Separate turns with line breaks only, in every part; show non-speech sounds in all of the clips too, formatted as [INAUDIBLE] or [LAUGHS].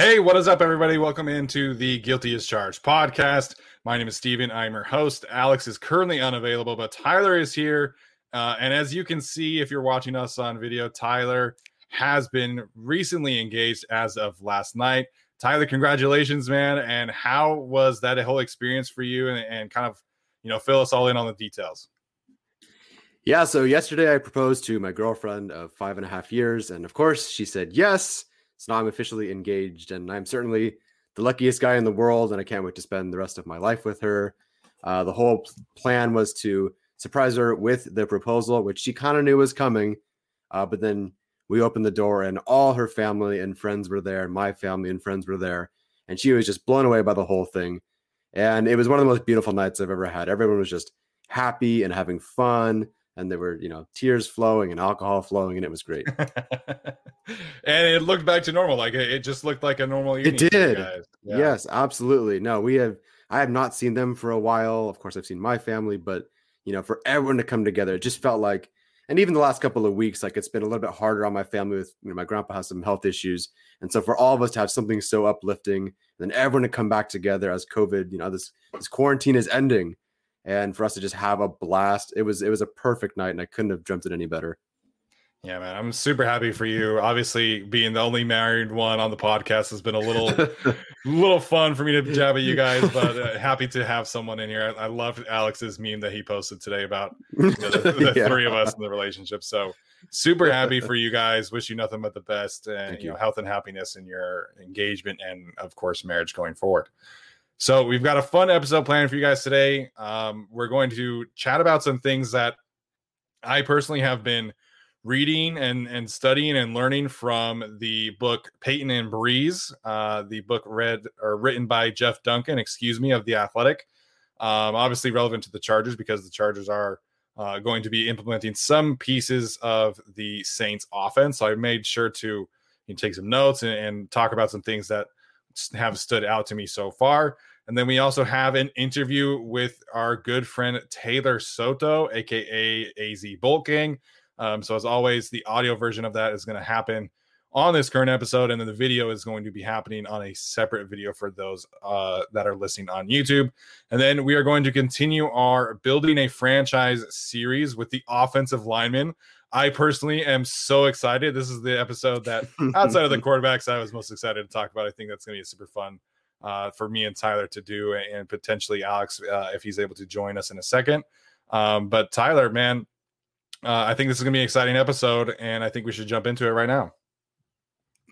Hey, what is up, everybody? Welcome into the Guilty as Charged podcast. My name is Steven. I'm your host. Alex is currently unavailable, but Tyler is here. Uh, and as you can see, if you're watching us on video, Tyler has been recently engaged as of last night. Tyler, congratulations, man. And how was that a whole experience for you? And, and kind of, you know, fill us all in on the details.
Yeah. So yesterday I proposed to my girlfriend of five and a half years. And of course, she said yes. So now I'm officially engaged, and I'm certainly the luckiest guy in the world, and I can't wait to spend the rest of my life with her. Uh, the whole plan was to surprise her with the proposal, which she kind of knew was coming. Uh, but then we opened the door, and all her family and friends were there, and my family and friends were there, and she was just blown away by the whole thing. And it was one of the most beautiful nights I've ever had. Everyone was just happy and having fun and there were you know tears flowing and alcohol flowing and it was great. [LAUGHS]
And it looked back to normal like it just looked like a normal
it did. yeah. yes absolutely. No we have i have not seen them for a while. Of course i've seen my family but you know for everyone to come together it just felt like and even the last couple of weeks like it's been a little bit harder on my family with you know my grandpa has some health issues. And so for all of us to have something so uplifting and then everyone to come back together as covid you know this this quarantine is ending and for us to just have a blast. It was it was a perfect night, and I couldn't have dreamt it any better.
Yeah, man, I'm super happy for you. Obviously, being the only married one on the podcast has been a little, [LAUGHS] little fun for me to jab at you guys. [LAUGHS] But uh, happy to have someone in here. I, I loved Alex's meme that he posted today about [LAUGHS] you know, the, the yeah. three of us in the relationship. So super happy for you guys. Wish you nothing but the best and you, you know health and happiness in your engagement and of course marriage going forward. So we've got a fun episode planned for you guys today. Um, we're going to chat about some things that I personally have been reading and and studying and learning from the book Payton and Brees, uh, the book read or written by Jeff Duncan, excuse me, of the Athletic. Um, obviously relevant to the Chargers because the Chargers are uh, going to be implementing some pieces of the Saints offense. So I made sure to you know, take some notes and, and talk about some things that have stood out to me so far. And then we also have an interview with our good friend Taylor Soto, aka AZ Bolt King. Um, so as always, the audio version of that is going to happen on this current episode, and then the video is going to be happening on a separate video for those uh, that are listening on YouTube. And then we are going to continue our building a franchise series with the offensive linemen. I personally am so excited. This is the episode that [LAUGHS] outside of the quarterbacks, I was most excited to talk about. I think that's going to be super fun uh, for me and Tyler to do, and potentially Alex uh, if he's able to join us in a second. Um, but Tyler, man, uh, I think this is going to be an exciting episode, and I think we should jump into it right now.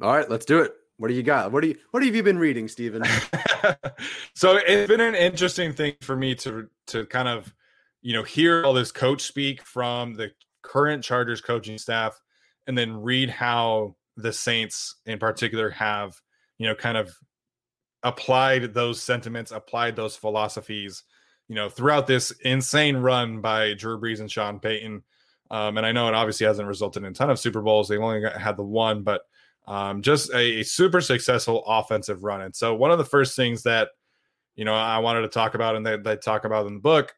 All right, let's do it. What do you got? What do you What have you been reading, Stephen? [LAUGHS]
so it's been an interesting thing for me to to kind of you know hear all this coach speak from the current Chargers coaching staff and then read how the Saints in particular have, you know, kind of applied those sentiments, applied those philosophies, you know, throughout this insane run by Drew Brees and Sean Payton. Um, and I know it obviously hasn't resulted in a ton of Super Bowls. They've only got, had the one, but um, just a, a, super successful offensive run. And so one of the first things that you know, I wanted to talk about and they, they talk about in the book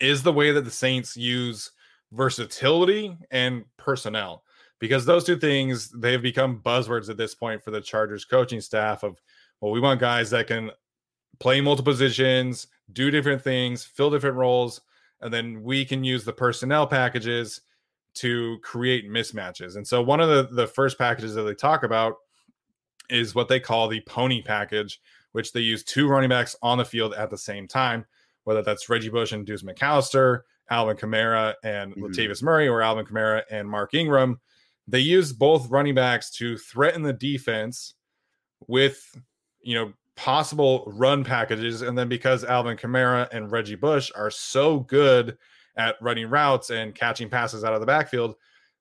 is the way that the Saints use versatility and personnel because those two things they've become buzzwords at this point for the Chargers coaching staff of well we want guys that can play multiple positions, do different things, fill different roles and then we can use the personnel packages to create mismatches. And so one of the the first packages that they talk about is what they call the pony package, which they use two running backs on the field at the same time, whether that's Reggie Bush and Deuce McAllister, Alvin Kamara and mm-hmm. Latavius Murray, or Alvin Kamara and Mark Ingram. They use both running backs to threaten the defense with, you know, possible run packages. And then because Alvin Kamara and Reggie Bush are so good at running routes and catching passes out of the backfield,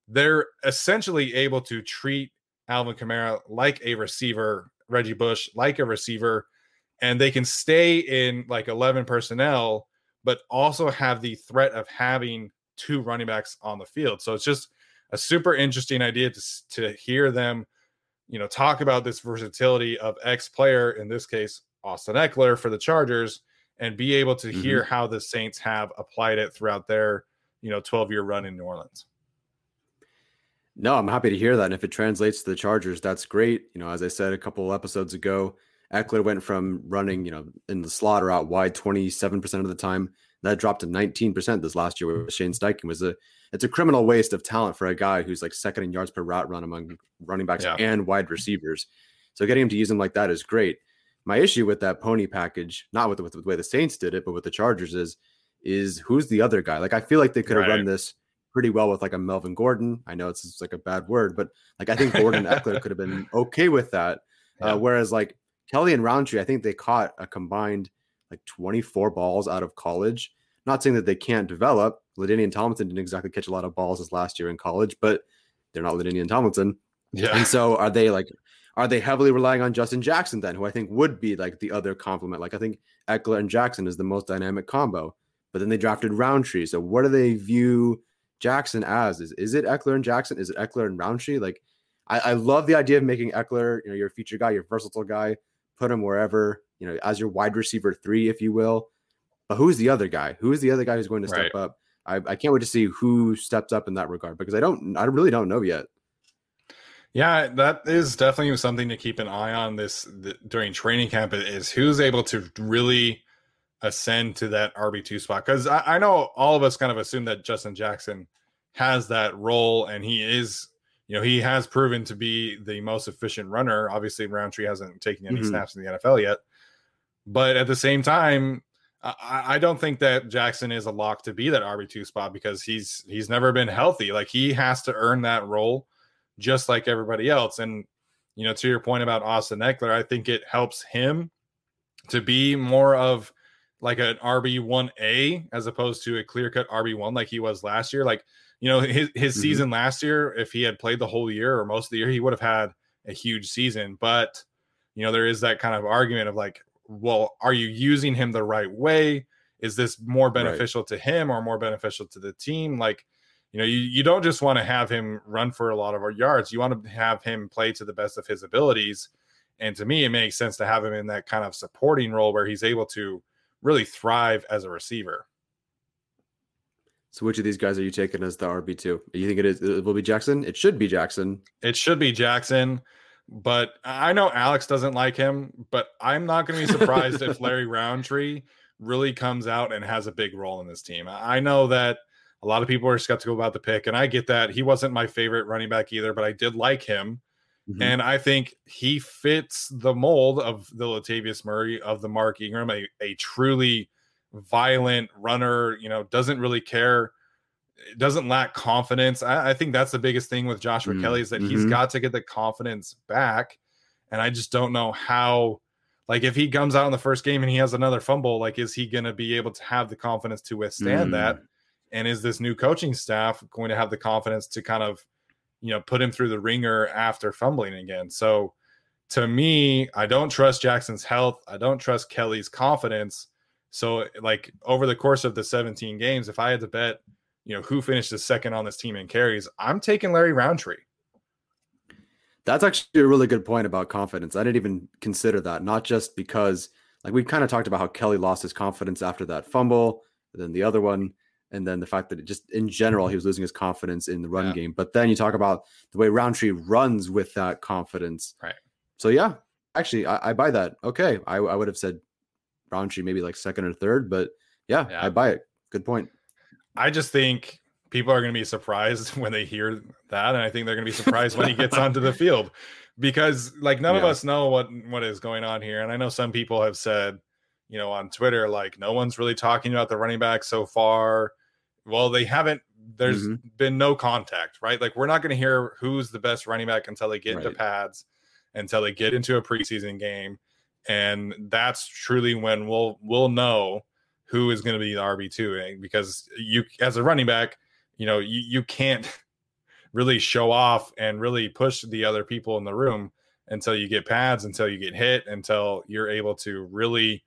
they're essentially able to treat Alvin Kamara like a receiver, Reggie Bush like a receiver, and they can stay in like 11 personnel, but also have the threat of having two running backs on the field. So it's just a super interesting idea to, to hear them, you know, talk about this versatility of X player, in this case, Austin Ekeler for the Chargers, and be able to mm-hmm. hear how the Saints have applied it throughout their, you know, 12 year run in New Orleans.
No, I'm happy to hear that. And if it translates to the Chargers, that's great. You know, as I said a couple episodes ago, Ekeler went from running, you know, in the slot or out wide 27% of the time. That dropped to 19% this last year with Shane Steichen was a it's a criminal waste of talent for a guy who's like second in yards per route run among running backs yeah. and wide receivers. So getting him to use him like that is great. My issue with that pony package, not with the, with the way the Saints did it, but with the Chargers is is who's the other guy? Like I feel like they could have right. run this pretty well with like a Melvin Gordon. I know it's, like a bad word, but like I think Gordon Ekeler could have been [LAUGHS] okay with that. Uh, yeah. Uh, whereas like Kelley and Rountree, I think they caught a combined like 24 balls out of college. Not saying that they can't develop. LaDainian Tomlinson didn't exactly catch a lot of balls his last year in college, but they're not LaDainian Tomlinson. Yeah. And so are they like [LAUGHS] are they heavily relying on Justin Jackson then, who I think would be like the other complement? Like I think Ekeler and Jackson is the most dynamic combo. But then they drafted Rountree. So what do they view Jackson as? Is is it Ekeler and Jackson? Is it Ekeler and Rountree? Like, I, I love the idea of making Ekeler, you know, your feature guy, your versatile guy, put him wherever, you know, as your wide receiver three, if you will. But who's the other guy? Who is the other guy who's going to step right. up? I, I can't wait to see who steps up in that regard because I don't, I really don't know yet.
Yeah, that is definitely something to keep an eye on this the, during training camp is who's able to really ascend to that RB2 spot. Because I, I, know all of us kind of assume that Justin Jackson has that role and he is, you know, he has proven to be the most efficient runner. Obviously, Rountree hasn't taken any mm-hmm. snaps in the NFL yet. But at the same time, I, I don't think that Jackson is a lock to be that RB2 spot because he's he's never been healthy. Like he has to earn that role just like everybody else. And you know, to your point about Austin Ekeler, I think it helps him to be more of like an RB1A as opposed to a clear cut RB1 like he was last year. Like, you know, his, his mm-hmm. season last year, if he had played the whole year or most of the year, he would have had a huge season. But, you know, there is that kind of argument of like, well, are you using him the right way? Is this more beneficial right. to him or more beneficial to the team? Like, you know, you, you don't just want to have him run for a lot of our yards. You want to have him play to the best of his abilities. And to me, it makes sense to have him in that kind of supporting role where he's able to really thrive as a receiver.
So, which of these guys are you taking as the RB two? You think it is? It will be Jackson. It should be Jackson.
It should be Jackson. But I know Alex doesn't like him. But I'm not going to be surprised if [LAUGHS] Larry Rountree really comes out and has a big role in this team. I know that a lot of people are skeptical about the pick, and I get that. He wasn't my favorite running back either, but I did like him. Mm-hmm. And I think he fits the mold of the Latavius Murray, of the Mark Ingram, a, a truly violent runner, you know, doesn't really care, doesn't lack confidence. I, I think that's the biggest thing with Joshua mm-hmm. Kelley is that he's mm-hmm. got to get the confidence back. And I just don't know how, like, if he comes out in the first game and he has another fumble, like, is he going to be able to have the confidence to withstand that? Mm. And is this new coaching staff going to have the confidence to kind of you know, put him through the ringer after fumbling again. So to me, I don't trust Jackson's health. I don't trust Kelley's confidence. So like over the course of the 17 games, if I had to bet, you know, who finishes second on this team in carries, I'm taking Larry Rountree.
That's actually a really good point about confidence. I didn't even consider that, not just because like we kind of talked about how Kelley lost his confidence after that fumble, and then the other one, and then the fact that it just in general he was losing his confidence in the run
Yeah.
game. But then you talk about the way Rountree runs with that confidence.
Right.
So yeah, actually I, I buy that. Okay, I, I would have said Rountree maybe like second or third, but yeah,
Yeah.
I buy it. Good point.
I just think people are going to be surprised [LAUGHS] when they hear that, and I think they're going to be surprised when he gets onto the field because, like, none of us know what what is going on here. And I know some people have said, you know, on Twitter, like, no one's really talking about the running back so far. Well, they haven't. There's
Mhm.
been no contact, right? Like, we're not going to hear who's the best running back until they get into pads, until they get into a preseason game, and that's truly when we'll we'll know who is going to be the RB two eh, because you as a running back, you know, you, you can't [LAUGHS] really show off and really push the other people in the room until you get pads, until you get hit, until you're able to really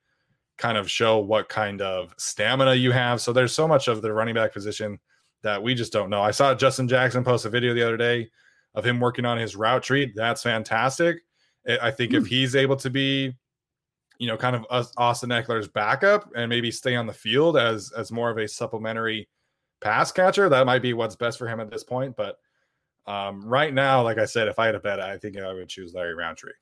kind of show what kind of stamina you have. So there's so much of the running back position that we just don't know. I saw Justin Jackson post a video the other day of him working on his route tree. That's fantastic. I I think if hmm. he's able to be you know, kind of Austin Ekeler's backup and maybe stay on the field as as more of a supplementary pass catcher. That might be what's best for him at this point. But um, right now, like I said, if I had a bet, I think I would choose Larry Rountree.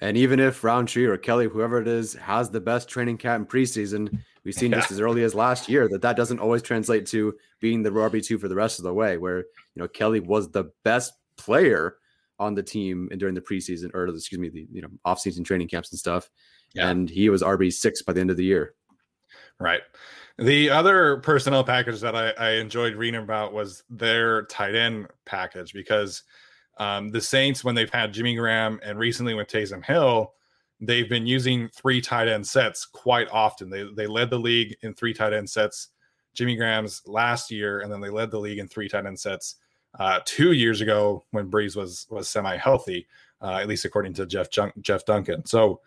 And even if Rountree or Kelley, whoever it is, has the best training camp in preseason, we've seen just [LAUGHS] as early as last year that that doesn't always translate to being the RB two for the rest of the way. Where you know Kelley was the best player on the team and during the preseason, or excuse me, the you know off-season training camps and stuff,
Yeah.
and he was RB six by the end of the year.
Right. The other personnel package that I, I enjoyed reading about was their tight end package because um, the Saints, when they've had Jimmy Graham and recently with Taysom Hill, they've been using three tight end sets quite often. They they led the league in three tight end sets. Jimmy Graham's last year, and then they led the league in three tight end sets uh, two years ago when Brees was was semi healthy, uh, at least according to Jeff Jun- Jeff Duncan. So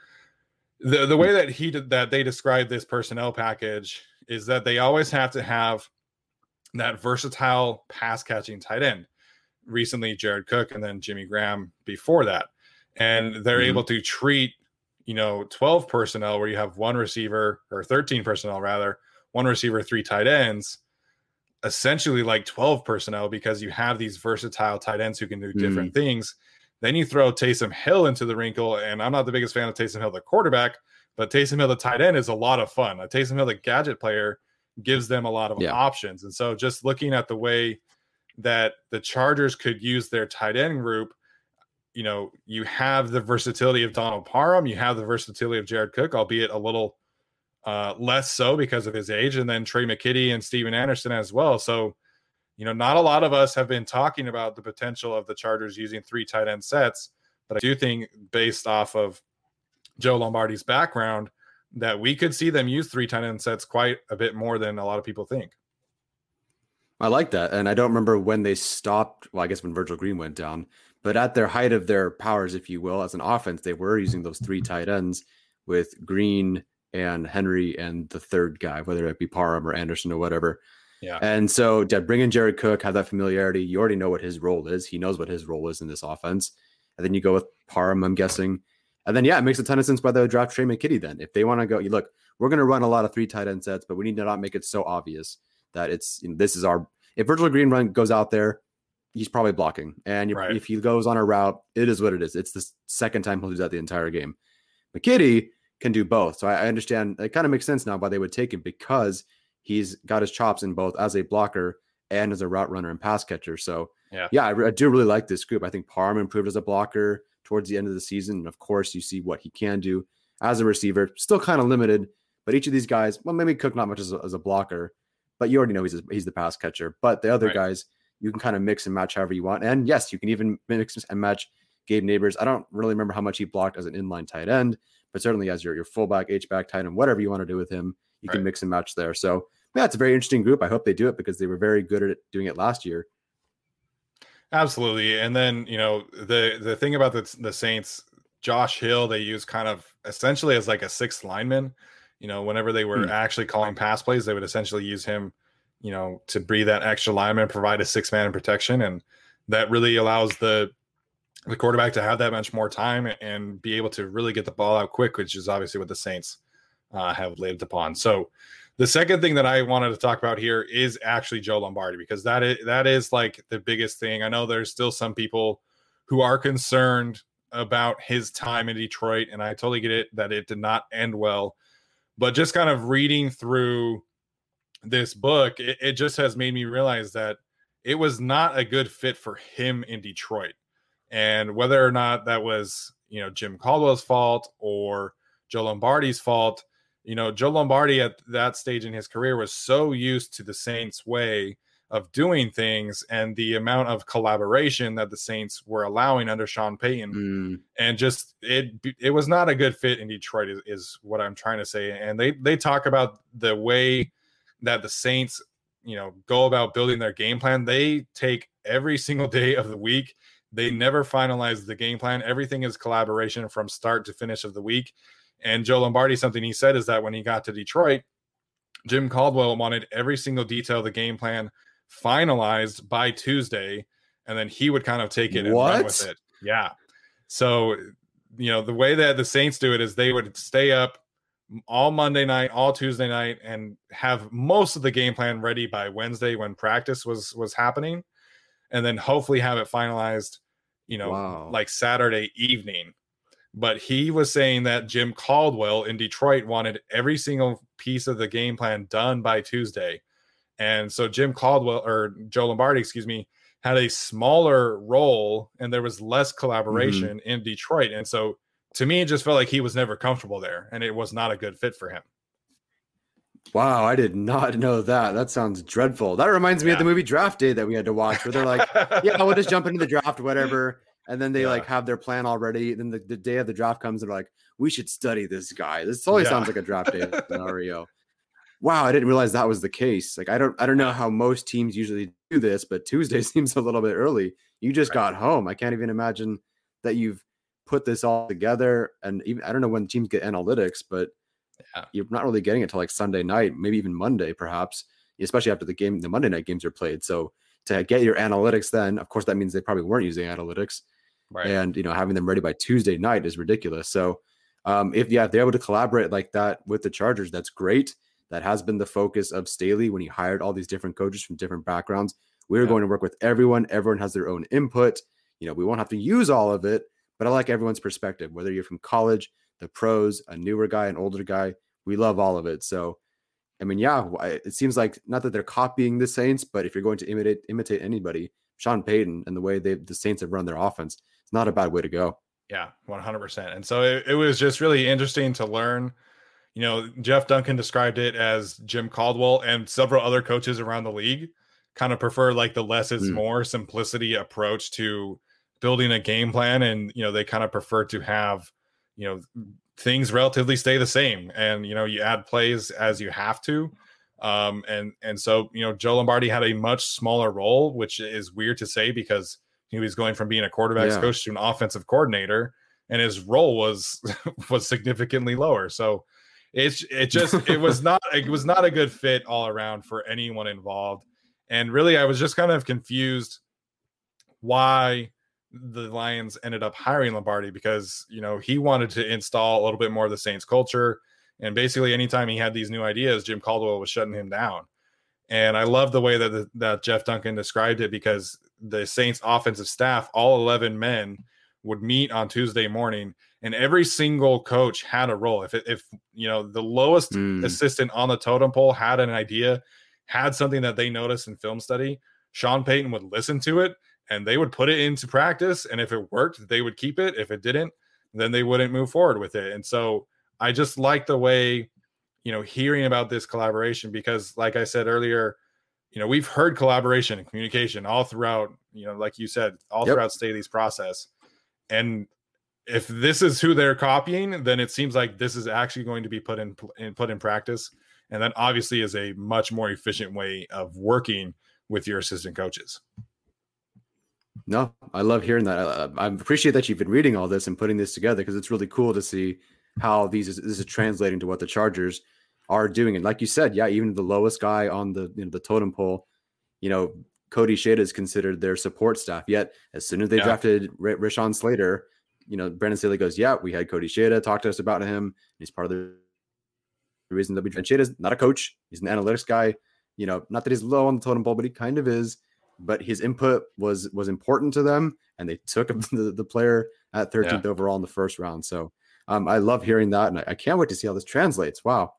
the the way that he did that they describe this personnel package is that they always have to have that versatile pass catching tight end. Recently, Jared Cook and then Jimmy Graham before that, and they're
Mhm.
able to treat you know 12 personnel where you have one receiver or 13 personnel rather one receiver three tight ends essentially like 12 personnel because you have these versatile tight ends who can do hmm. different things then you throw Taysom Hill into the wrinkle, and I'm not the biggest fan of Taysom Hill, the quarterback, but Taysom Hill, the tight end, is a lot of fun. A Taysom Hill, the gadget player, gives them a lot of
Yeah.
options. And so, just looking at the way that the Chargers could use their tight end group, you know, you have the versatility of Donald Parham, you have the versatility of Jared Cook, albeit a little uh, less so because of his age, and then Tre' McKitty and Stephen Anderson as well. So, you know, not a lot of us have been talking about the potential of the Chargers using three tight end sets, but I do think based off of Joe Lombardi's background that we could see them use three tight end sets quite a bit more than a lot of people think.
I like that. And I don't remember when they stopped. Well, I guess when Virgil Green went down, but at their height of their powers, if you will, as an offense, they were using those three tight ends with Green and Henry and the third guy, whether it be Parham or Anderson or whatever.
Yeah.
And so to bring in Jared Cook, have that familiarity, you already know what his role is. He knows what his role is in this offense. And then you go with Parham, I'm guessing. And then, yeah, it makes a ton of sense by the draft Tre' McKitty then. If they want to go, you look, we're going to run a lot of three tight end sets, but we need to not make it so obvious that it's, you know, this is our, if Virgil Green run goes out there, he's probably blocking. And you
Right.
if he goes on a route, it is what it is. It's the second time he'll do that the entire game. McKitty can do both. So I, I understand it kind of makes sense now why they would take him because he's got his chops in both as a blocker and as a route runner and pass catcher. So
Yeah.
yeah, I, I do really like this group. I think Parham improved as a blocker towards the end of the season. And of course, you see what he can do as a receiver, still kind of limited. But each of these guys, well, maybe Cook not much as a, as a blocker, but you already know he's a, he's the pass catcher. But the other
Right.
guys, you can kind of mix and match however you want. And yes, you can even mix and match Gabe Nabers. I don't really remember how much he blocked as an inline tight end, but certainly as your your fullback, H back tight end, whatever you want to do with him, you can mix and match there. So yeah, it's a very interesting group. I hope they do it because they were very good at doing it last year.
Absolutely. And then, you know, the the thing about the the Saints, Josh Hill, they use kind of essentially as like a sixth lineman. You know, whenever they were
Hmm.
actually calling pass plays, they would essentially use him, you know, to be that extra lineman, provide a six man in protection. And that really allows the the quarterback to have that much more time and be able to really get the ball out quick, which is obviously what the Saints uh, have lived upon. So the second thing that I wanted to talk about here is actually Joe Lombardi because that is that is like the biggest thing. I know there's still some people who are concerned about his time in Detroit, and I totally get it that it did not end well. But just kind of reading through this book, it, it just has made me realize that it was not a good fit for him in Detroit. And whether or not that was, you know, Jim Caldwell's fault or Joe Lombardi's fault, you know, Joe Lombardi at that stage in his career was so used to the Saints way of doing things and the amount of collaboration that the Saints were allowing under Sean Payton, mm. and just it it was not a good fit in Detroit is, is what I'm trying to say. And they they talk about the way that the Saints, you know, go about building their game plan. They take every single day of the week. They never finalize the game plan. Everything is collaboration from start to finish of the week. And Joe Lombardi, something he said is that when he got to Detroit, Jim Caldwell wanted every single detail of the game plan finalized by Tuesday, and then he would kind of take it and what? run with it. Yeah. So, you know, the way that the Saints do it is they would stay up all Monday night, all Tuesday night, and have most of the game plan ready by Wednesday when practice was was happening, and then hopefully have it finalized, you know, wow. like Saturday evening. But he was saying that Jim Caldwell in Detroit wanted every single piece of the game plan done by Tuesday. And so Jim Caldwell or Joe Lombardi, excuse me, had a smaller role and there was less collaboration mm-hmm. in Detroit. And so to me, it just felt like he was never comfortable there and it was not a good fit for him.
Wow, I did not know that. That sounds dreadful. That reminds me yeah. of the movie Draft Day that we had to watch, where they're like, "Yeah, we'll just jump into the draft, whatever," and then [LAUGHS] they yeah. like have their plan already. Then the, the day of the draft comes, they're like, "We should study this guy." This totally yeah. sounds like a draft day [LAUGHS] scenario. Wow, I didn't realize that was the case. Like, I don't, I don't know how most teams usually do this, but Tuesday [LAUGHS] seems a little bit early. You just right. got home. I can't even imagine that you've put this all together. And even I don't know when teams get analytics, but. You're not really getting it till like Sunday night, maybe even Monday, perhaps, especially after the game, the Monday night games are played. So to get your analytics, then of course that means they probably weren't using analytics, right. and you know having them ready by Tuesday night is ridiculous. So um, if yeah, if they're able to collaborate like that with the Chargers, that's great. That has been the focus of Staley when he hired all these different coaches from different backgrounds. We're yeah. going to work with everyone. Everyone has their own input. You know, we won't have to use all of it, but I like everyone's perspective, whether you're from college, the pros, a newer guy, an older guy. We love all of it. So, I mean, yeah, it seems like not that they're copying the Saints, but if you're going to imitate imitate anybody, Sean Payton and the way they the Saints have run their offense, it's not a bad way to go.
Yeah, 100%. And so it, it was just really interesting to learn. You know, Jeff Duncan described it as Jim Caldwell and several other coaches around the league kind of prefer like the less is mm. more simplicity approach to building a game plan and you know they kind of prefer to have you know things relatively stay the same and you know you add plays as you have to. Um and and so you know Joe Lombardi had a much smaller role which is weird to say because he was going from being a quarterbacks yeah. coach to an offensive coordinator and his role was [LAUGHS] was significantly lower. So it's it just it was [LAUGHS] not it was not a good fit all around for anyone involved. And really I was just kind of confused why the Lions ended up hiring Lombardi because you know he wanted to install a little bit more of the Saints culture, and basically anytime he had these new ideas, Jim Caldwell was shutting him down. And I love the way that the, that Jeff Duncan described it because the Saints offensive staff, all eleven men, would meet on Tuesday morning, and every single coach had a role. If if you know the lowest mm. assistant on the totem pole had an idea, had something that they noticed in film study, Sean Payton would listen to it and they would put it into practice. And if it worked, they would keep it. If it didn't, then they wouldn't move forward with it. And so I just like the way, you know, hearing about this collaboration because, like I said earlier, you know, we've heard collaboration and communication all throughout, you know, like you said, all yep. throughout Staley's process. And if this is who they're copying, then it seems like this is actually going to be put in, in put in practice. And that obviously is a much more efficient way of working with your assistant coaches.
No, I love hearing that. I, I, appreciate that you've been reading all this and putting this together because it's really cool to see how these is, this is translating to what the Chargers are doing. And like you said, yeah, even the lowest guy on the you know the totem pole, you know, Cody Shade is considered their support staff. Yet, as soon as they yeah. drafted R- Rashawn Slater, you know, Brandon Staley goes, "Yeah, we had Cody Shada talk to us about him. He's part of the reason that we." And Shada's not a coach; he's an analytics guy. You know, not that he's low on the totem pole, but he kind of is. But his input was was important to them, and they took [LAUGHS] the, the player at 13th yeah. overall in the first round. So um, I love hearing that, and I, I can't wait to see how this translates. Wow.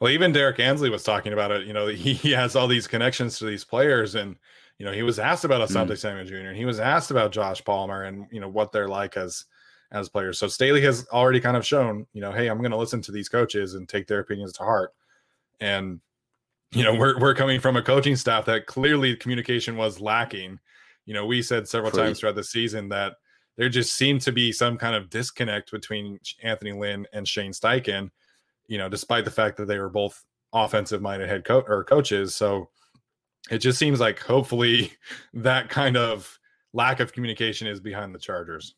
Well, even Derrick Ansley was talking about it. You know, he, he has all these connections to these players, and you know, he was asked about Asante mm. Samuel Jr. and he was asked about Josh Palmer and you know what they're like as as players. So Staley has already kind of shown, you know, hey, I'm going to listen to these coaches and take their opinions to heart. And you know, we're we're coming from a coaching staff that clearly communication was lacking. You know, we said several times throughout the season that there just seemed to be some kind of disconnect between Anthony Lynn and Shane Steichen you know, despite the fact that they were both offensive minded head coach or coaches. So it just seems like hopefully [LAUGHS] that kind of lack of communication is behind the Chargers.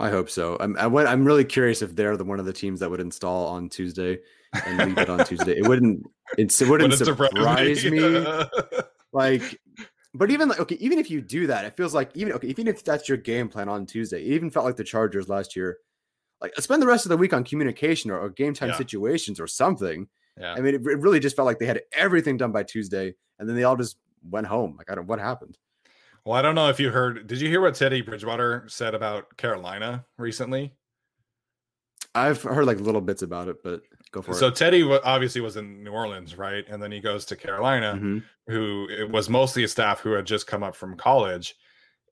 I hope so. I'm I, am really curious if they're the one of the teams that would install on Tuesday and leave it on Tuesday. It wouldn't it wouldn't surprise me. me. [LAUGHS] like but even like okay, even if you do that, it feels like even okay, even if that's your game plan on Tuesday, it even felt like the Chargers last year like spend the rest of the week on communication or, or game time yeah. situations or something. Yeah. I mean, it, it, really just felt like they had everything done by Tuesday, and then they all just went home. Like, I don't what happened.
Well, I don't know if you heard. Did you hear what Teddy Bridgewater said about Carolina recently?
I've heard like little bits about it, but go for
so
it.
So Teddy obviously was in New Orleans, right? And then he goes to Carolina, mm-hmm. who it was mostly a staff who had just come up from college.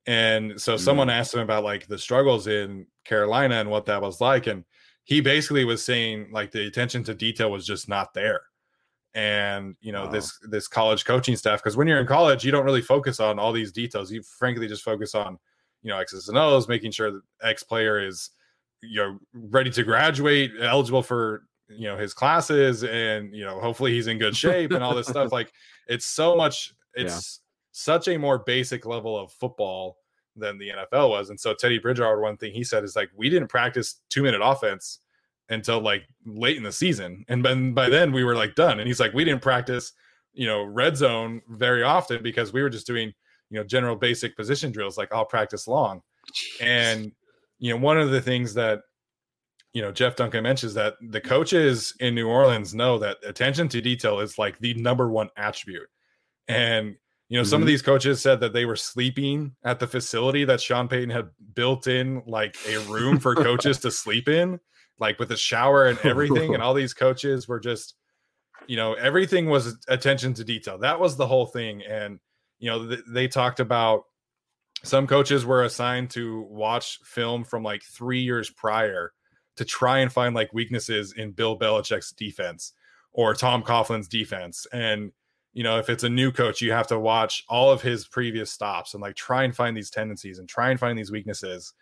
And so mm-hmm. someone asked him about like the struggles in Carolina and what that was like. And he basically was saying like the attention to detail was just not there. And you know, wow. this this college coaching staff, because when you're in college, you don't really focus on all these details. You frankly just focus on, you know, X's and O's, making sure that X player is you know ready to graduate, eligible for you know his classes, and you know, hopefully he's in good shape and all this stuff. [LAUGHS] Like it's so much, it's yeah. such a more basic level of football than the NFL was. And so Teddy Bridgewater, one thing he said is like, we didn't practice two minute offense until like late in the season. And then by then we were like done. And he's like, we didn't practice, you know, red zone very often because we were just doing, you know, general basic position drills. Like I'll practice long. Jeez. And, you know, one of the things that, you know, Jeff Duncan mentions that the coaches in New Orleans know that attention to detail is like the number one attribute. And you know, mm-hmm. some of mm-hmm. these coaches said that they were sleeping at the facility that Sean Payton had built in like a room for coaches to [LAUGHS] sleep in, like with a shower and everything. and all these coaches were just, you know, everything was attention to detail. That was the whole thing. And, you know, th- they talked about some coaches were assigned to watch film from like three years prior to try and find like weaknesses in Bill Belichick's defense or Tom Coughlin's defense. And, you know, if it's a new coach, you have to watch all of his previous stops and like try and find these tendencies and try and find these weaknesses.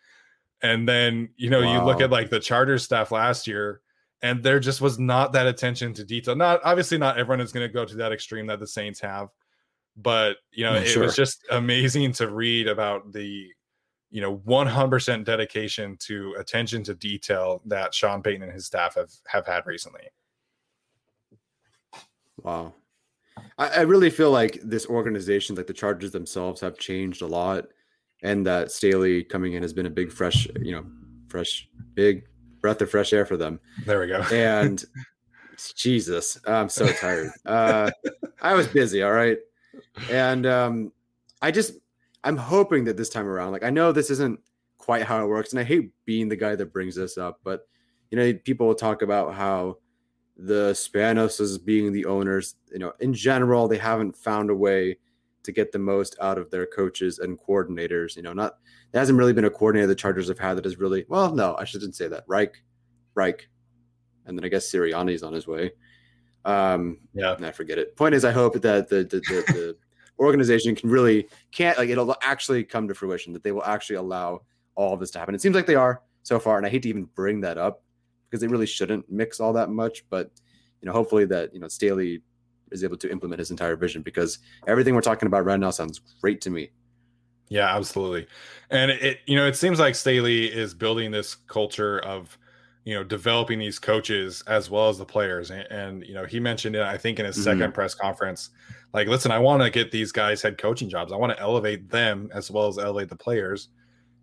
And then, you know, wow. you look at like the Chargers staff last year, and there just was not that attention to detail. Not obviously, not everyone is going to go to that extreme that the Saints have, but you know, it sure. was just amazing to read about the, you know, 100% dedication to attention to detail that Sean Payton and his staff have have had recently.
Wow. I, I really feel like this organization, like the Chargers themselves, have changed a lot, and that Staley coming in has been a big fresh, you know, fresh, big breath of fresh air for them.
There we go. [LAUGHS]
And Jesus, I'm so tired. Uh, I was busy, all right, and um, I just I'm hoping that this time around, like I know this isn't quite how it works, and I hate being the guy that brings this up, but you know, people will talk about how the Spanos as being the owners, you know, in general, they haven't found a way to get the most out of their coaches and coordinators. You know, not there hasn't really been a coordinator the Chargers have had that is really well. No, I shouldn't say that. Reich, Reich, and then I guess Sirianni's on his way. Um, yeah, I forget it. Point is, I hope that the the, the, the organization can really can't like it'll actually come to fruition that they will actually allow all of this to happen. It seems like they are so far, and I hate to even bring that up because they really shouldn't mix all that much. But you know, hopefully that you know Staley is able to implement his entire vision because everything we're talking about right now sounds great to me.
Yeah, absolutely. And it, you know, it seems like Staley is building this culture of you know, developing these coaches as well as the players. And, and you know, he mentioned it, I think, in his mm-hmm. second press conference. Like, listen, I want to get these guys head coaching jobs. I want to elevate them as well as elevate the players.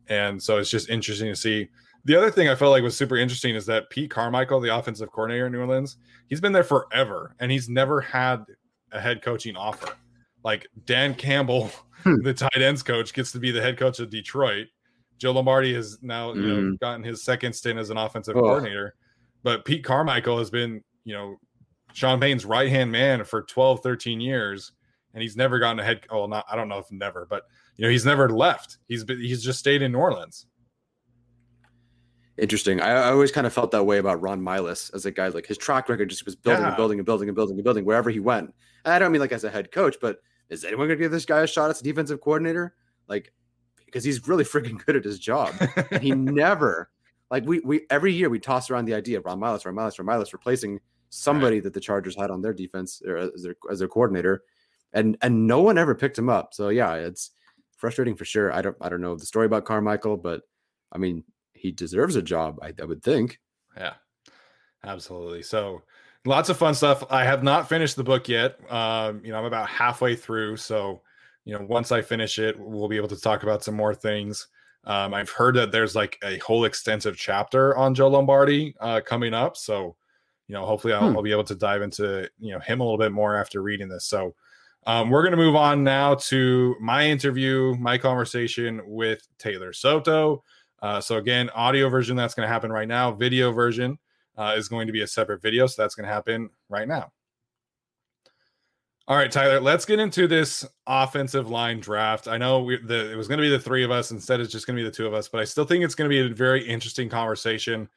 And so it's just interesting to see. The other thing I felt like was super interesting is that Pete Carmichael, the offensive coordinator in New Orleans, he's been there forever and he's never had a head coaching offer. Like Dan Campbell, hmm. [LAUGHS] the tight ends coach, gets to be the head coach of Detroit Joe Lombardi has now you know mm. gotten his second stint as an offensive oh. coordinator, but Pete Carmichael has been you know Sean Payton's right hand man for 12, 13 years, and he's never gotten a head. Oh, not I don't know if never, but you know he's never left. He's been he's just stayed in New Orleans.
Interesting. I, I always kind of felt that way about Ron Milus as a guy. Like his track record just was building yeah. and building and building and building and building wherever he went. And I don't mean like as a head coach, but is anyone going to give this guy a shot as a defensive coordinator? Like because he's really freaking good at his job. and he [LAUGHS] never, like we we every year we toss around the idea of Ron Milus, Ron Milus, Ron Milus replacing somebody right. that the Chargers had on their defense or as their as their coordinator, and and no one ever picked him up. So yeah, it's frustrating for sure. I don't I don't know the story about Carmichael, but I mean he deserves a job. I, I would think.
Yeah, absolutely. So lots of fun stuff. I have not finished the book yet. Um, you know, I'm about halfway through, so you know, once I finish it, we'll be able to talk about some more things. Um, I've heard that there's like a whole extensive chapter on Joe Lombardi uh, coming up, so you know, hopefully I'll, hmm. I'll, be able to dive into you know him a little bit more after reading this. So um, we're going to move on now to my interview, my conversation with Taylor Soto. Uh, so again, audio version that's going to happen right now. Video version uh, is going to be a separate video, so that's going to happen right now. All right, Tyler, let's get into this offensive line draft. I know we, the, it was going to be the three of us. Instead, it's just going to be the two of us, but I still think it's going to be a very interesting conversation.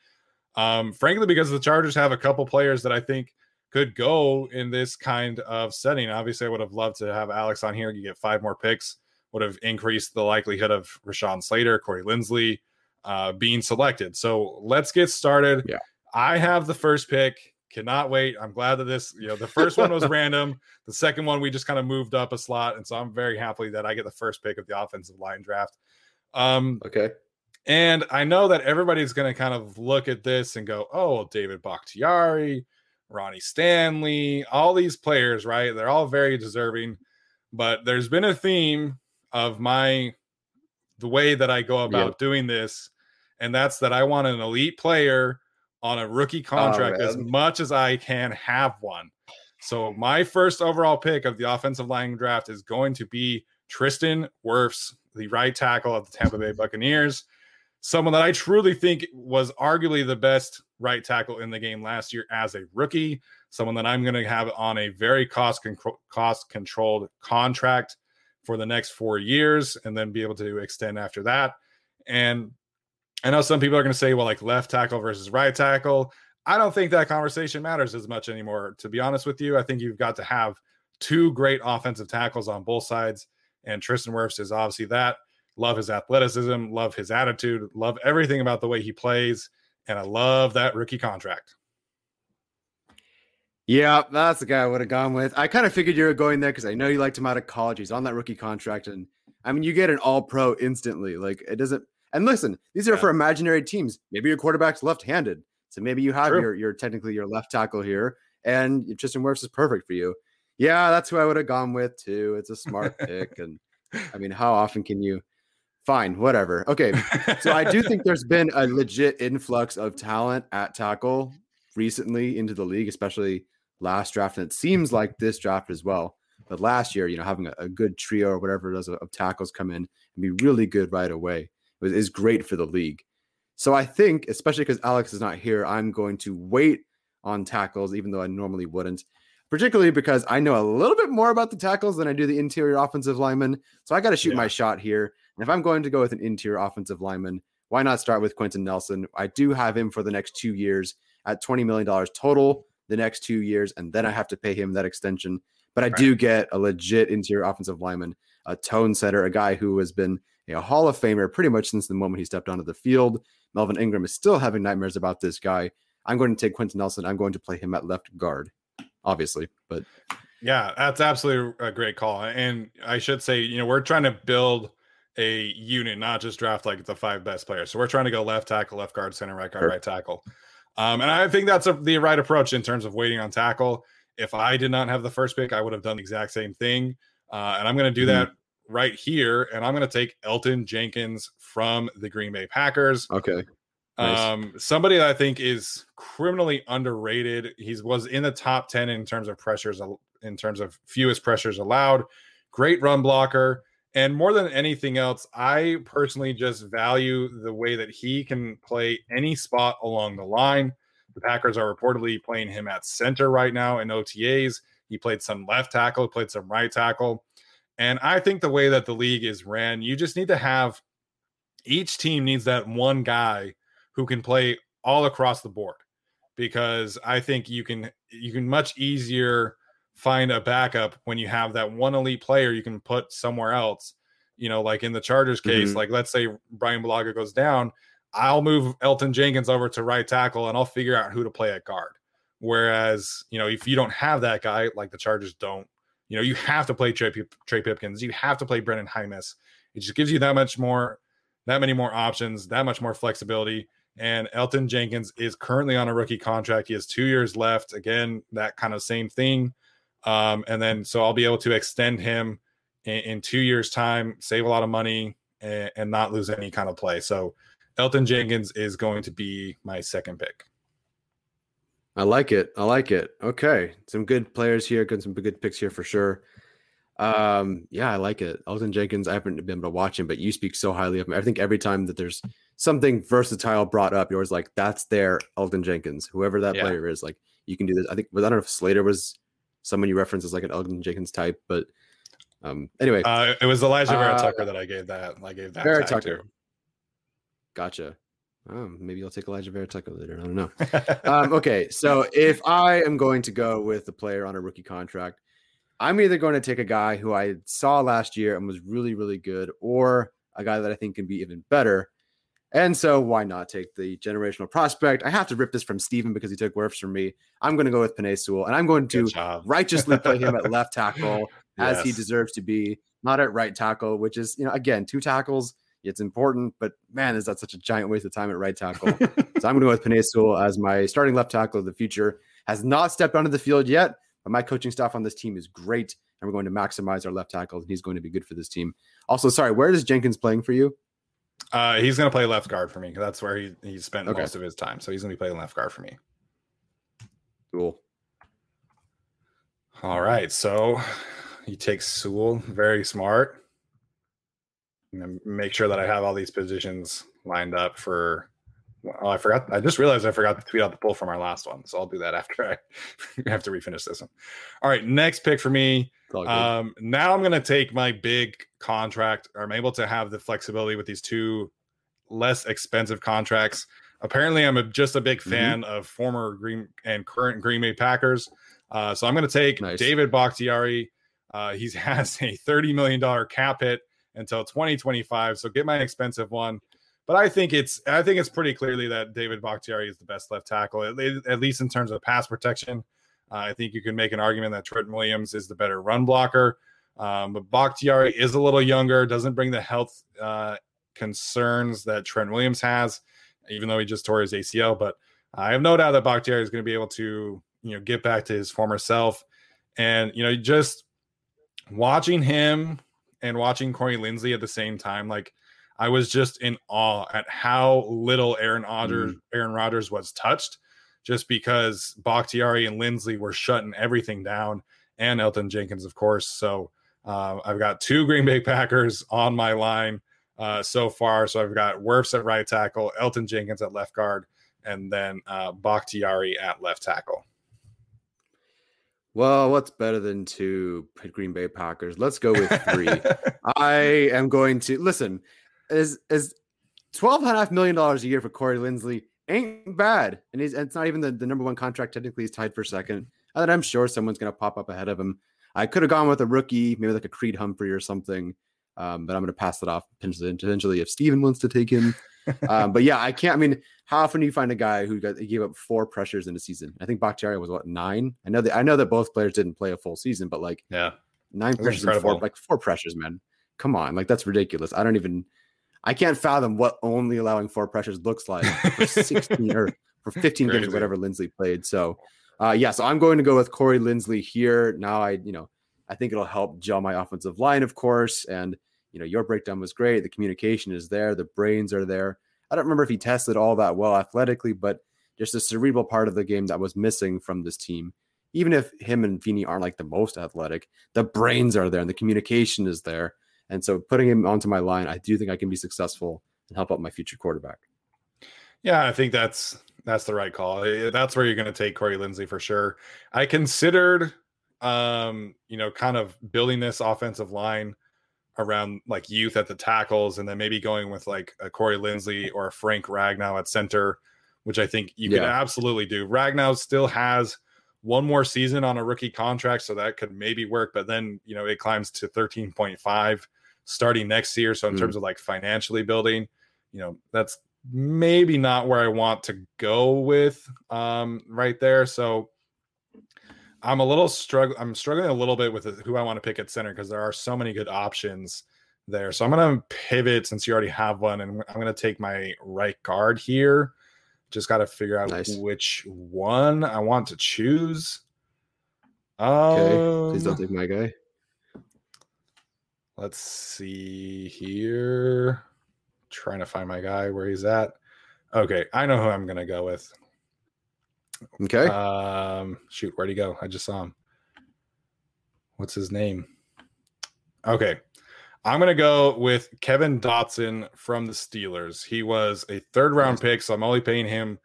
Um, frankly, because the Chargers have a couple players that I think could go in this kind of setting. Obviously, I would have loved to have Alex on here. You get five more picks, would have increased the likelihood of Rashawn Slater, Corey Linsley uh, being selected. So let's get started.
Yeah.
I have the first pick. Cannot wait. I'm glad that this, you know, the first one was [LAUGHS] random. The second one, we just kind of moved up a slot. And so I'm very happy that I get the first pick of the offensive line draft. Um,
okay.
And I know that everybody's going to kind of look at this and go, oh, David Bakhtiari, Ronnie Stanley, all these players, right? They're all very deserving. But there's been a theme of my, the way that I go about yep. doing this. And that's that I want an elite player on a rookie contract oh, as much as I can have one. So my first overall pick of the offensive line draft is going to be Tristan Wirfs, the right tackle of the Tampa Bay [LAUGHS] Buccaneers. Someone that I truly think was arguably the best right tackle in the game last year as a rookie. Someone that I'm going to have on a very cost con- cost controlled contract for the next four years, and then be able to extend after that. And I know some people are going to say, well, like left tackle versus right tackle. I don't think that conversation matters as much anymore. To be honest with you, I think you've got to have two great offensive tackles on both sides. And Tristan Wirfs is obviously that. Love his athleticism, love his attitude, love everything about the way he plays. And I love that rookie contract.
Yeah, that's the guy I would have gone with. I kind of figured you were going there because I know you liked him out of college. He's on that rookie contract. And I mean, you get an all pro instantly. Like, it doesn't and listen, these are yeah. for imaginary teams. Maybe your quarterback's left-handed, so maybe you have True. your your technically your left tackle here, and Tristan Wirfs is perfect for you. Yeah, that's who I would have gone with too. It's a smart [LAUGHS] pick, and I mean, how often can you? Fine, whatever. Okay, so I do think there's [LAUGHS] been a legit influx of talent at tackle recently into the league, especially last draft, and it seems like this draft as well. But last year, you know, having a, a good trio or whatever it is of, tackles come in and be really good right away is great for the league. So I think, especially because Alex is not here, I'm going to wait on tackles, even though I normally wouldn't, particularly because I know a little bit more about the tackles than I do the interior offensive lineman. So I got to shoot yeah. my shot here. And if I'm going to go with an interior offensive lineman, why not start with Quenton Nelson? I do have him for the next two years at $20 million total, the next two years, and then I have to pay him that extension. But I right. do get a legit interior offensive lineman, a tone setter, a guy who has been a Hall of Famer pretty much since the moment he stepped onto the field. Melvin Ingram is still having nightmares about this guy. I'm going to take Quenton Nelson. I'm going to play him at left guard, obviously. But
yeah, that's absolutely a great call. And I should say, you know, we're trying to build a unit, not just draft like the five best players. So we're trying to go left tackle, left guard, center, right guard, right tackle. Um, and I think that's a, the right approach in terms of waiting on tackle. If I did not have the first pick, I would have done the exact same thing. Uh, and I'm going to do mm-hmm. that right here. And I'm going to take Elgton Jenkins from the Green Bay Packers.
Okay.
Nice. Um, somebody that I think is criminally underrated. He was in the top 10 in terms of pressures, in terms of fewest pressures allowed. Great run blocker. And more than anything else, I personally just value the way that he can play any spot along the line. The Packers are reportedly playing him at center right now in OTAs. He played some left tackle, played some right tackle. And I think the way that the league is ran, you just need to have each team needs that one guy who can play all across the board because I think you can you can much easier find a backup when you have that one elite player you can put somewhere else. You know, like in the Chargers case, mm-hmm. like let's say Brian Bulaga goes down, I'll move Elgton Jenkins over to right tackle and I'll figure out who to play at guard. Whereas, you know, if you don't have that guy, like the Chargers don't, you know, you have to play Trey, Trey Pipkins, you have to play Brenden Jaimes. It just gives you that much more, that many more options, that much more flexibility. And Elgton Jenkins is currently on a rookie contract. He has two years left. Again, that kind of same thing. Um, and then so I'll be able to extend him in, in two years' time, save a lot of money, and, and, not lose any kind of play. So Elgton Jenkins is going to be my second pick.
I like it. I like it. Okay, some good players here. Good, some good picks here for sure. Um, yeah, I like it. Elgton Jenkins. I haven't been able to watch him, but you speak so highly of him. I think every time that there's something versatile brought up, you're always like, "That's their Elgton Jenkins." Whoever that yeah. player is, like, you can do this. I think, but I don't know if Slater was someone you reference as like an Elgton Jenkins type, but um, anyway,
uh, it was Alijah Vera uh, Tucker that I gave that. I gave that Vera Tucker. To.
Gotcha. Oh, maybe I'll take Alijah Vera Tucker later. I don't know. [LAUGHS] um, okay, so if I am going to go with a player on a rookie contract, I'm either going to take a guy who I saw last year and was really, really good, or a guy that I think can be even better. And so why not take the generational prospect? I have to rip this from Steven because he took Wirfs from me. I'm going to go with Penei Sewell, and I'm going to righteously play him at [LAUGHS] left tackle as he deserves to be, not at right tackle, which is, you know, again, two tackles. It's important, but man, is that such a giant waste of time at right tackle. so I'm going to go with Penei Sewell as my starting left tackle of the future. Has not stepped onto the field yet, but my coaching staff on this team is great, and we're going to maximize our left tackle, and he's going to be good for this team. Also, sorry, where is Jenkins playing for you?
Uh, he's going to play left guard for me. Because that's where he he spent okay. most of his time. So he's going to be playing left guard for me.
Cool.
All right. So he takes Sewell. Very smart. make sure that I have all these positions lined up for. Oh, I forgot. I just realized I forgot to tweet out the pull from our last one. So I'll do that after I [LAUGHS] have to refinish this one. All right. Next pick for me um, now I'm going to take my big contract, I'm able to have the flexibility with these two less expensive contracts. Apparently, I'm a, just a big mm-hmm. fan mm-hmm. of former Green and current Green Bay Packers. Uh, so I'm going to take nice. David Bakhtiari. Uh, he [LAUGHS] has a $30 million cap hit until 2025. So get my expensive one. But I think it's I think it's pretty clearly that David Bakhtiari is the best left tackle, at, at least in terms of pass protection. Uh, I think you can make an argument that Trent Williams is the better run blocker. Um, but Bakhtiari is a little younger, doesn't bring the health uh, concerns that Trent Williams has, even though he just tore his ACL. But I have no doubt that Bakhtiari is going to be able to, you know, get back to his former self. And, you know, just watching him and watching Corey Linsley at the same time, like I was just in awe at how little Aaron Rodgers, mm. Aaron Rodgers was touched just because Bakhtiari and Linsley were shutting everything down, and Elgton Jenkins, of course. So uh, I've got two Green Bay [LAUGHS] Packers on my line uh, so far. So I've got Wirfs at right tackle, Elgton Jenkins at left guard, and then uh, Bakhtiari at left tackle.
Well, what's better than two Green Bay Packers? Let's go with three. [LAUGHS] I am going to listen. Is is twelve and a half million dollars a year for Corey Linsley ain't bad. And he's it's not even the, the number one contract. Technically, he's tied for second. And I'm sure someone's going to pop up ahead of him. I could have gone with a rookie, maybe like a Creed Humphrey or something. Um, but I'm going to pass it off potentially if Steven wants to take him. [LAUGHS] um, but yeah, I can't. I mean, how often do you find a guy who got, gave up four pressures in a season? I think Bakhtiari was what nine. I know that I know that both players didn't play a full season, but like
yeah,
nine pressures and four like four pressures, man. Come on, like that's ridiculous. I don't even I can't fathom what only allowing four pressures looks like for [LAUGHS] 16 or for 15 games or whatever Linsley played. So, uh, yeah, so I'm going to go with Corey Linsley here. Now, I, you know, I think it'll help gel my offensive line, of course. And, you know, your breakdown was great. The communication is there, the brains are there. I don't remember if he tested all that well athletically, but just the cerebral part of the game that was missing from this team. Even if him and Feeney aren't like the most athletic, the brains are there and the communication is there. And so putting him onto my line, I do think I can be successful and help out my future quarterback.
Yeah, I think that's that's the right call. That's where you're going to take Corey Linsley for sure. I considered, um, you know, kind of building this offensive line around like youth at the tackles, and then maybe going with like a Corey Linsley or a Frank Ragnow at center, which I think you yeah. can absolutely do. Ragnow still has one more season on a rookie contract, so that could maybe work. But then you know it climbs to 13.5 starting next year. So in mm. terms of like financially building, you know that's maybe not where I want to go with um, right there. So I'm a little struggle. I'm struggling a little bit with who I want to pick at center because there are so many good options there. So I'm going to pivot since you already have one, and I'm going to take my right guard here. Just got to figure out nice. which one I want to choose.
Okay, please don't um, take my guy.
Let's see here trying to find my guy where he's at. Okay, I know who I'm gonna go with.
Okay.
Um, shoot, where'd he go? I just saw him. What's his name? Okay, I'm gonna go with Kevin Dotson from the Steelers. He was a third round pick, so I'm only paying him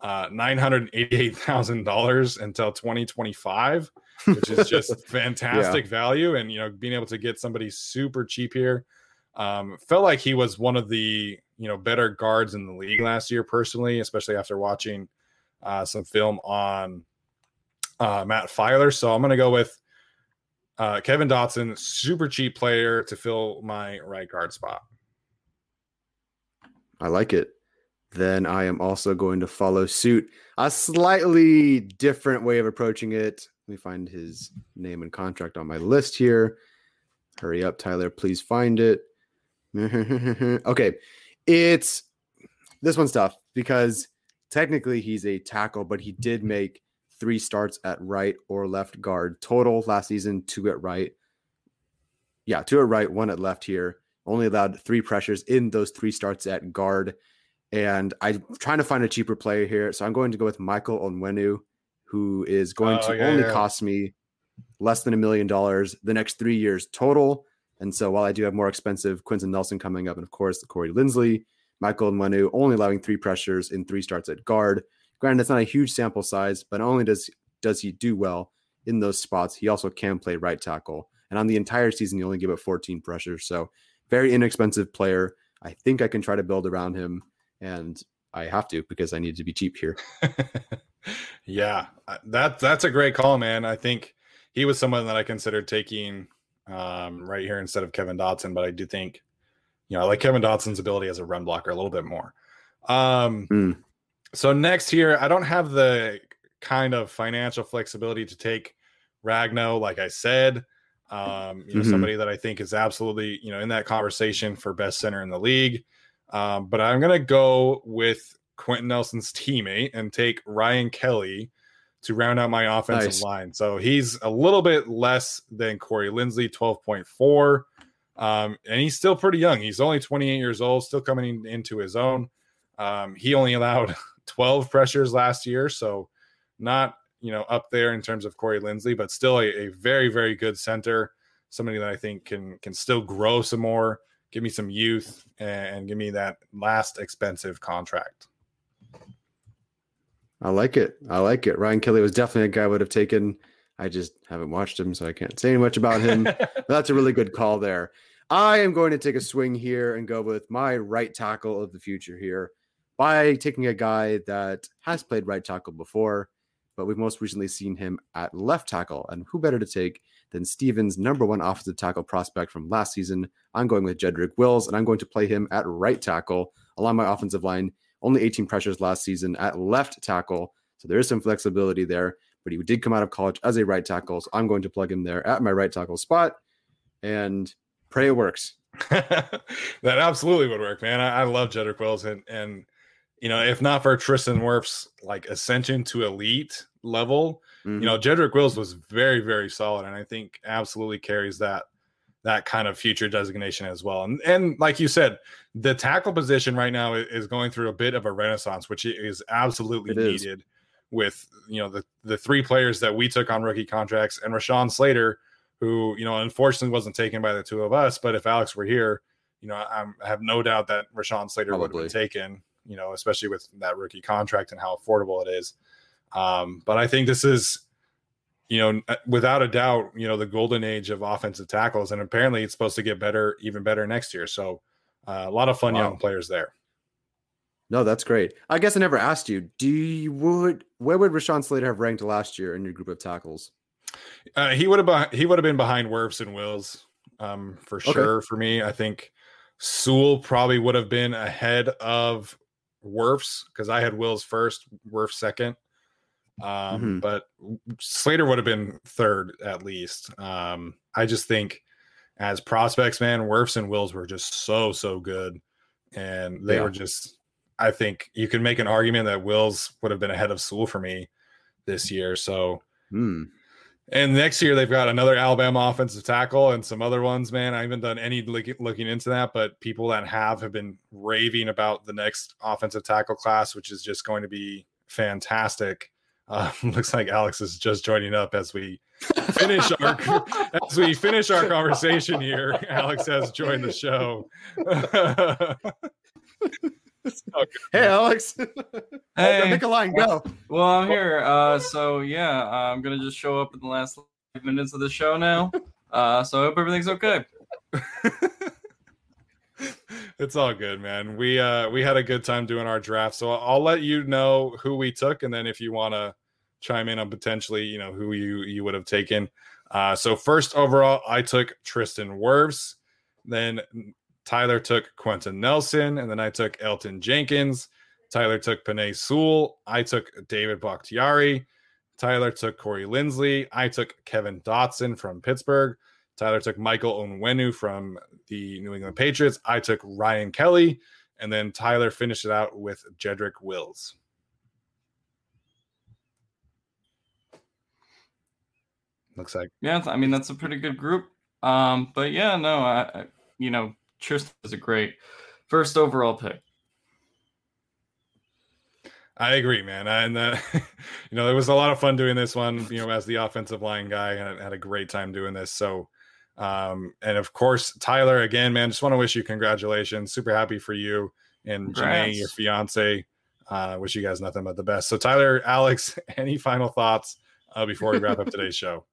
uh, nine hundred eighty-eight thousand dollars until 2025, which is just [LAUGHS] fantastic yeah. value. And you know, being able to get somebody super cheap here um, felt like he was one of the you know better guards in the league last year, personally, especially after watching uh, some film on uh, Matt Feiler. So I'm going to go with uh, Kevin Dotson, super cheap player to fill my right guard spot.
I like it. Then I am also going to follow suit. A slightly different way of approaching it. Let me find his name and contract on my list here. Hurry up, Tyler. Please find it. [LAUGHS] okay. It's this one's tough because technically he's a tackle, but he did make three starts at right or left guard total last season, two at right. Yeah, two at right, one at left here. Only allowed three pressures in those three starts at guard. And I'm trying to find a cheaper player here. So I'm going to go with Michael Onwenu, who is going oh, to yeah, only yeah. cost me less than a million dollars the next three years total. And so while I do have more expensive Quenton Nelson coming up, and of course Corey Linsley, Michael Onwenu only allowing three pressures in three starts at guard. Granted, that's not a huge sample size, but not only does does he do well in those spots, he also can play right tackle. And on the entire season, he only gave up 14 pressures. So very inexpensive player. I think I can try to build around him, and I have to because I need to be cheap here. [LAUGHS]
yeah, uh, that that's a great call, man. I think he was someone that I considered taking um, right here instead of Kevin Dotson. But I do think, you know, I like Kevin Dotson's ability as a run blocker a little bit more. Um, mm. So next here, I don't have the kind of financial flexibility to take Ragnow, like I said. Um, you know, mm-hmm. somebody that I think is absolutely, you know, in that conversation for best center in the league. Um, but I'm gonna go with Quenton Nelson's teammate and take Ryan Kelly to round out my offensive nice. line. So he's a little bit less than Corey Linsley, 12.4. Um, and he's still pretty young. He's only 28 years old, still coming into his own. Um, he only allowed [LAUGHS] 12 pressures last year, so not you know up there in terms of Corey Linsley, but still a, a very very good center. Somebody that I think can can still grow some more, give me some youth, and give me that last expensive contract.
I like it. I like it. Ryan Kelly was definitely a guy I would have taken. I just haven't watched him, so I can't say much about him. [LAUGHS] that's a really good call there. I am going to take a swing here and go with my right tackle of the future here by taking a guy that has played right tackle before, but we've most recently seen him at left tackle. And who better to take than Stevens' number one offensive tackle prospect from last season? I'm going with Jedrick Wills, and I'm going to play him at right tackle along my offensive line only 18 pressures last season at left tackle. So there is some flexibility there, but he did come out of college as a right tackle. So I'm going to plug him there at my right tackle spot and pray it works. [LAUGHS]
that absolutely would work, man. I, I love Jedrick Wills and, and you know, if not for Tristan Wirfs like ascension to elite level, mm-hmm. you know, Jedrick Wills was very, very solid, and I think absolutely carries that that kind of future designation as well. And and like you said, the tackle position right now is going through a bit of a renaissance, which is absolutely it needed. Is. With you know the the three players that we took on rookie contracts and Rashawn Slater, who you know unfortunately wasn't taken by the two of us, but if Alex were here, you know I'm, i have no doubt that Rashawn Slater Probably. would have been taken. You know, especially with that rookie contract and how affordable it is. Um, but I think this is you know, uh, without a doubt, you know, the golden age of offensive tackles, and apparently it's supposed to get better, even better next year. So, uh, a lot of fun wow. young players there.
No, that's great. I guess I never asked you. Do you would where would Rashawn Slater have ranked last year in your group of tackles?
Uh, he would have he would have been behind Wirfs and Wills, um, for okay. sure. For me, I think Sewell probably would have been ahead of Wirfs because I had Wills first, Wirfs second. Um, mm-hmm. But Slater would have been third at least. Um, I just think as prospects, man, Wirfs and Wills were just so so good, and they yeah. were just. I think you can make an argument that Wills would have been ahead of Sewell for me this year. So,
mm.
and next year they've got another Alabama offensive tackle and some other ones. Man, I haven't done any looking into that, but people that have have been raving about the next offensive tackle class, which is just going to be fantastic. Uh, [LAUGHS] looks like Alex is just joining up as we finish our [LAUGHS] as we finish our conversation here. [LAUGHS] Alex has joined the show.
hey, Alex.
Hey,
make a line. Go.
Well, I'm here. Uh, so yeah, I'm gonna just show up in the last five minutes of the show now. Uh, so I hope everything's okay.
it's all good, man. We uh we had a good time doing our draft, so I'll let you know who we took, and then if you want to chime in on potentially, you know, who you you would have taken. Uh, so first overall, I took Tristan Wirfs. Then Tyler took Quenton Nelson, and then I took Elgton Jenkins. Tyler took Penei Sewell. I took David Bakhtiari. Tyler took Corey Linsley. I took Kevin Dotson from Pittsburgh. Tyler took Michael Onwenu from the New England Patriots. I took Ryan Kelly. And then Tyler finished it out with Jedrick Wills. Looks like.
Yeah, I mean that's a pretty good group. Um, but yeah, no, I, I you know Tristan is a great first overall pick.
I agree, man. And uh, [LAUGHS] you know, it was a lot of fun doing this one. You know, as the offensive line guy, and I had a great time doing this. So, um, and of course, Tyler, again, man, just want to wish you congratulations. Super happy for you and Congrats. Janae, your fiance. Uh, wish you guys nothing but the best. So, Tyler, Alex, [LAUGHS] any final thoughts uh, before we wrap up today's show?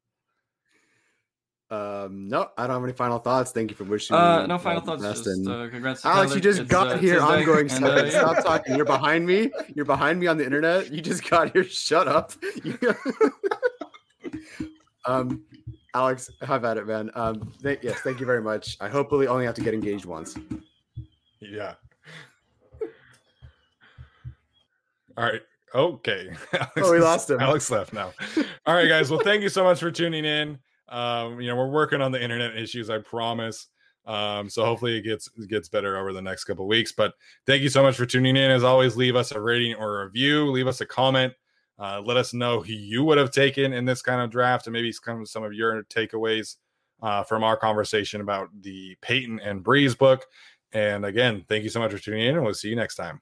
Um, no, I don't have any final thoughts. Thank you for wishing.
Uh, no final thoughts. Just, uh, congrats,
Alex. You just it's, got uh, here. I'm going. And, uh, yeah. Stop talking. You're behind me. You're behind me on the internet. You just got here. Shut up. [LAUGHS] um, Alex, have at it, man. Um, th- yes, thank you very much. I hopefully only have to get engaged once.
Yeah. All right. Okay.
Alex, [LAUGHS] oh, we lost him.
Alex left now. All right, guys. Well, thank you so much for tuning in. Um, you know, we're working on the internet issues, I promise. Um, so hopefully it gets it gets better over the next couple weeks. But thank you so much for tuning in. As always, leave us a rating or a review, leave us a comment. Uh, let us know who you would have taken in this kind of draft, and maybe some some of your takeaways uh, from our conversation about the Payton and Brees book. And again, thank you so much for tuning in, and we'll see you next time.